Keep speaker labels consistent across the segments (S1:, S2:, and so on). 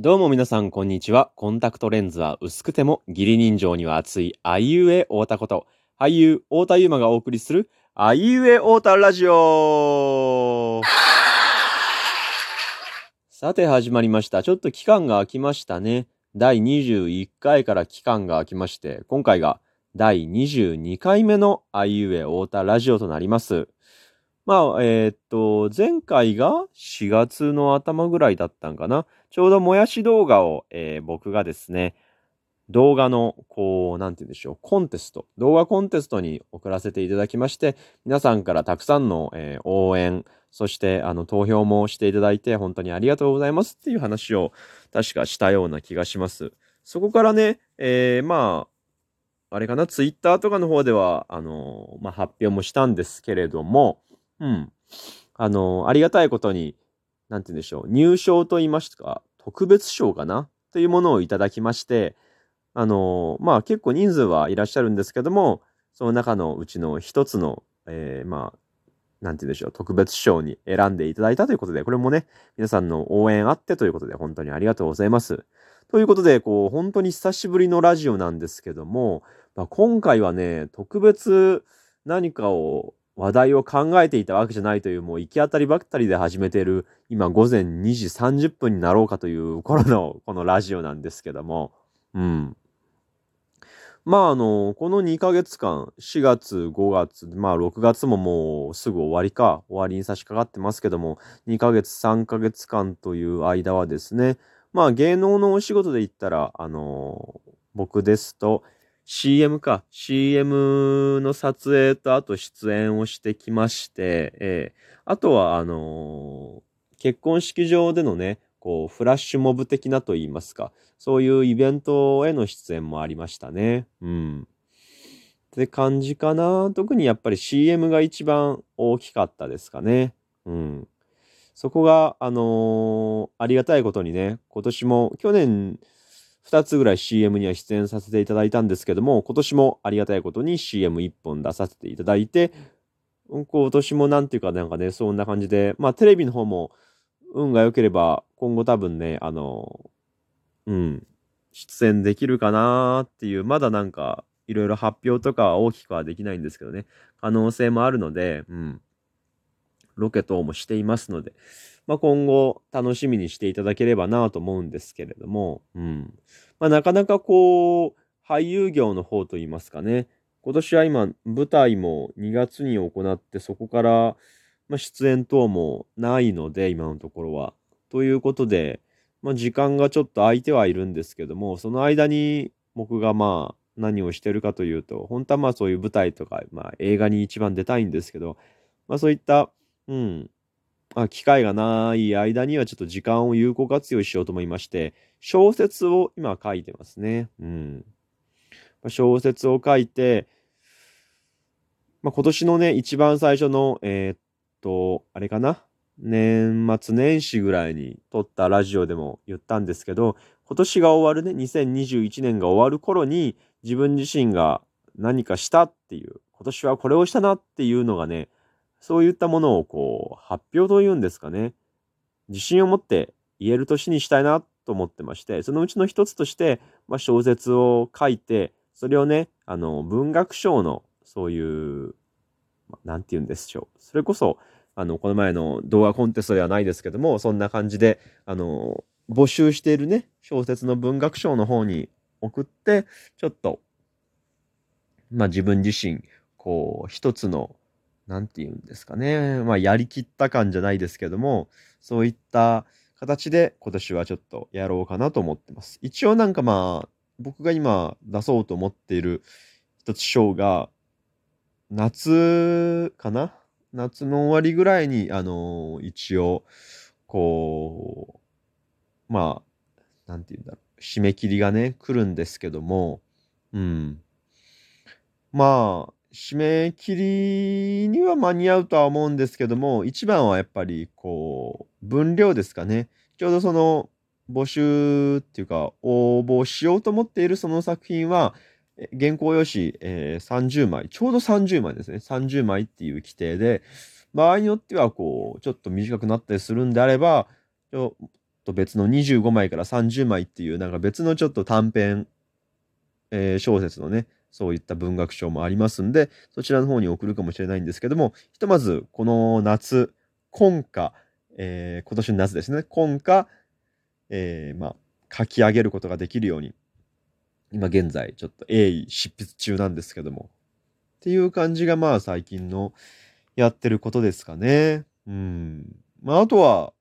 S1: どうも皆さん、こんにちは。コンタクトレンズは薄くても義理人情には熱い、あいうえおたこと、俳優、太田祐馬がお送りする、あいうえおたラジオさて始まりました。ちょっと期間が空きましたね。第21回から期間が空きまして、今回が第22回目のあいうえおたラジオとなります。まあ、えー、っと、前回が4月の頭ぐらいだったんかな。ちょうどもやし動画を、えー、僕がですね、動画の、こう、なんて言うんでしょう、コンテスト、動画コンテストに送らせていただきまして、皆さんからたくさんの、えー、応援、そして、あの、投票もしていただいて、本当にありがとうございますっていう話を、確かしたような気がします。そこからね、えー、まあ、あれかな、ツイッターとかの方では、あの、まあ、発表もしたんですけれども、うん。あの、ありがたいことに、なんて言うんでしょう、入賞と言いますか、特別賞かな？というものをいただきまして、あの、まあ結構人数はいらっしゃるんですけども、その中のうちの一つの、えー、まあ、なんて言うんでしょう、特別賞に選んでいただいたということで、これもね、皆さんの応援あってということで、本当にありがとうございます。ということで、こう、本当に久しぶりのラジオなんですけども、まあ、今回はね、特別何かを話題を考えていたわけじゃないという、もう行き当たりばったりで始めている、今午前2時30分になろうかという頃のこのラジオなんですけども、うん。まああの、この2ヶ月間、4月、5月、まあ6月ももうすぐ終わりか、終わりに差し掛かってますけども、2ヶ月、3ヶ月間という間はですね、まあ芸能のお仕事で言ったら、あの、僕ですと、CM か。CM の撮影とあと出演をしてきまして、えー、あとは、あのー、結婚式場でのね、こう、フラッシュモブ的なと言いますか、そういうイベントへの出演もありましたね。うん。って感じかな。特にやっぱり CM が一番大きかったですかね。うん。そこが、あのー、ありがたいことにね、今年も、去年、2つぐらい CM には出演させていただいたんですけども、今年もありがたいことに CM1 本出させていただいて、今年もなんていうかなんかね、そんな感じで、まあテレビの方も運が良ければ今後多分ね、あの、うん、出演できるかなっていう、まだなんかいろいろ発表とかは大きくはできないんですけどね、可能性もあるので、うん、ロケ等もしていますので、まあ、今後楽しみにしていただければなと思うんですけれども、うん。まあ、なかなかこう、俳優業の方といいますかね、今年は今、舞台も2月に行って、そこから、まあ、出演等もないので、今のところは。ということで、まあ、時間がちょっと空いてはいるんですけども、その間に僕がまあ、何をしてるかというと、本当はまあそういう舞台とか、まあ映画に一番出たいんですけど、まあそういった、うん、あ、機会がない間にはちょっと時間を有効活用しようと思いまして、小説を今書いてますね。うん。まあ、小説を書いて、まあ、今年のね、一番最初の、えー、っと、あれかな？年末年始ぐらいに撮ったラジオでも言ったんですけど、今年が終わるね、2021年が終わる頃に自分自身が何かしたっていう、今年はこれをしたなっていうのがね、そういったものをこう、発表というんですかね。自信を持って言える年にしたいなと思ってまして、そのうちの一つとして、まあ、小説を書いて、それをね、あの、文学賞の、そういう、なんて言うんでしょう。それこそ、あの、この前の動画コンテストではないですけども、そんな感じで、あの、募集しているね、小説の文学賞の方に送って、ちょっと、まあ自分自身、こう、一つのなんて言うんですかね。まあ、やりきった感じゃないですけども、そういった形で今年はちょっとやろうかなと思ってます。一応なんかまあ、僕が今出そうと思っている一つ賞が、夏かな？夏の終わりぐらいに、あのー、一応、こう、まあ、なんて言うんだろう。締め切りがね、来るんですけども、うん。まあ、締め切りには間に合うとは思うんですけども、一番はやっぱりこう、分量ですかね。ちょうどその募集っていうか、応募しようと思っているその作品は、原稿用紙、えー、30枚、ちょうど30枚ですね。30枚っていう規定で、場合によってはこう、ちょっと短くなったりするんであれば、途と別の25枚から30枚っていう、なんか別のちょっと短編、えー、小説のね、そういった文学賞もありますんで、そちらの方に送るかもしれないんですけども、ひとまず、この夏、今夏、えー、今年の夏ですね、今夏、えー、まあ、書き上げることができるように、今現在、ちょっと鋭意執筆中なんですけども、っていう感じがまあ最近のやってることですかね。うん。まあ、あとは、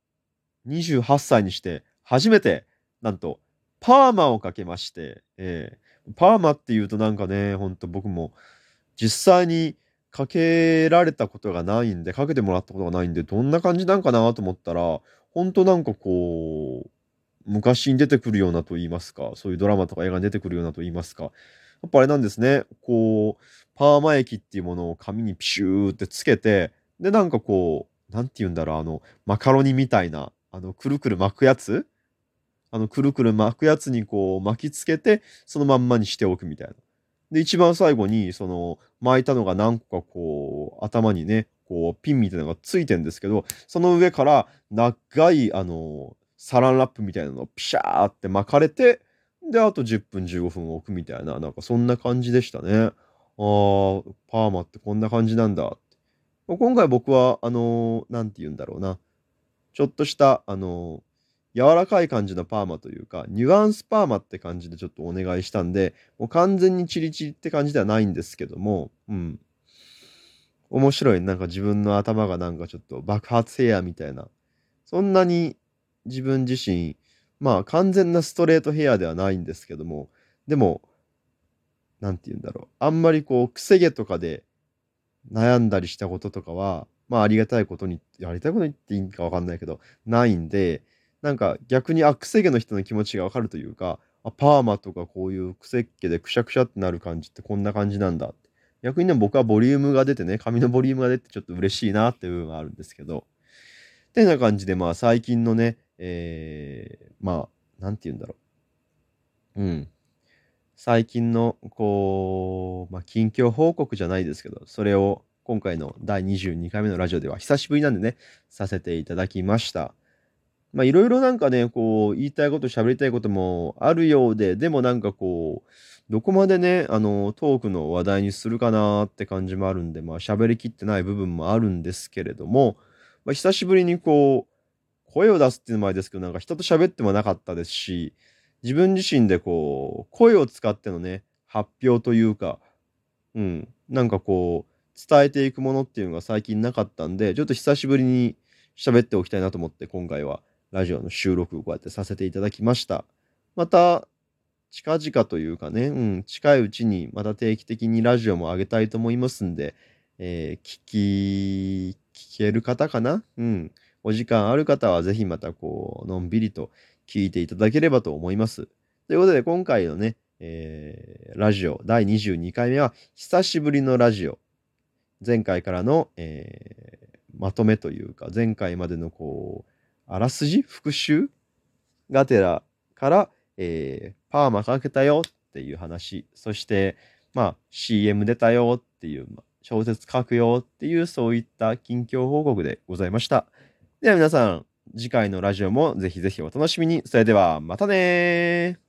S1: 28歳にして初めて、なんと、パーマをかけまして、えー、パーマっていうとなんかね、ほんと僕も実際にかけられたことがないんで、かけてもらったことがないんで、どんな感じなんかなと思ったら、ほんとなんかこう、昔に出てくるようなと言いますか、そういうドラマとか映画に出てくるようなと言いますか、やっぱあれなんですね、こう、パーマ液っていうものを髪にピシューってつけて、で、なんかこう、なんて言うんだろう、あの、マカロニみたいな、あの、くるくる巻くやつあの、くるくる巻くやつにこう巻きつけて、そのまんまにしておくみたいな。で、一番最後に、その、巻いたのが何個かこう、頭にね、こう、ピンみたいなのがついてんですけど、その上から、長い、あの、サランラップみたいなのをピシャーって巻かれて、で、あと10分15分置くみたいな、なんかそんな感じでしたね。ああ、パーマってこんな感じなんだ。今回僕は、あのー、なんて言うんだろうな。ちょっとした、あの、柔らかい感じのパーマというか、ニュアンスパーマって感じでちょっとお願いしたんで、もう完全にチリチリって感じではないんですけども、うん。面白い。なんか自分の頭がなんかちょっと爆発ヘアみたいな。そんなに自分自身、まあ完全なストレートヘアではないんですけども、でも、なんて言うんだろう。あんまりこう、くせ毛とかで悩んだりしたこととかは、まあありがたいことに、やりたいことに言っていいんかわかんないけど、ないんで、なんか逆にあ、くせ毛の人の気持ちがわかるというか、あ、パーマとかこういうくせっ毛でくしゃくしゃってなる感じってこんな感じなんだ。逆にね、僕はボリュームが出てね、髪のボリュームが出てちょっと嬉しいなっていう部分があるんですけど、ってな感じで、まあ最近のね、えー、まあ、なんて言うんだろう。うん。最近の、こう、まあ、近況報告じゃないですけど、それを今回の第22回目のラジオでは久しぶりなんでね、させていただきました。まあ、いろいろなんかね、こう、言いたいこと、喋りたいこともあるようで、でもなんかこう、どこまでね、あの、トークの話題にするかなって感じもあるんで、まあ、喋りきってない部分もあるんですけれども、まあ、久しぶりにこう、声を出すっていうのもあれですけど、なんか人と喋ってもなかったですし、自分自身でこう、声を使ってのね、発表というか、うん、なんかこう、伝えていくものっていうのが最近なかったんで、ちょっと久しぶりに喋っておきたいなと思って、今回は。ラジオの収録をこうやってさせていただきました。また、近々というかね、うん、近いうちにまた定期的にラジオも上げたいと思いますんで、えー、聞き、聞ける方かな？うん。お時間ある方はぜひまたこう、のんびりと聞いていただければと思います。ということで今回のね、えー、ラジオ第22回目は久しぶりのラジオ。前回からの、えー、まとめというか、前回までのこう、あらすじ？復讐？がてらから、えー、パーマかけたよっていう話、そして、まあ、CM 出たよっていう、小説書くよっていう、そういった近況報告でございました。では皆さん、次回のラジオもぜひぜひお楽しみに。それでは、またね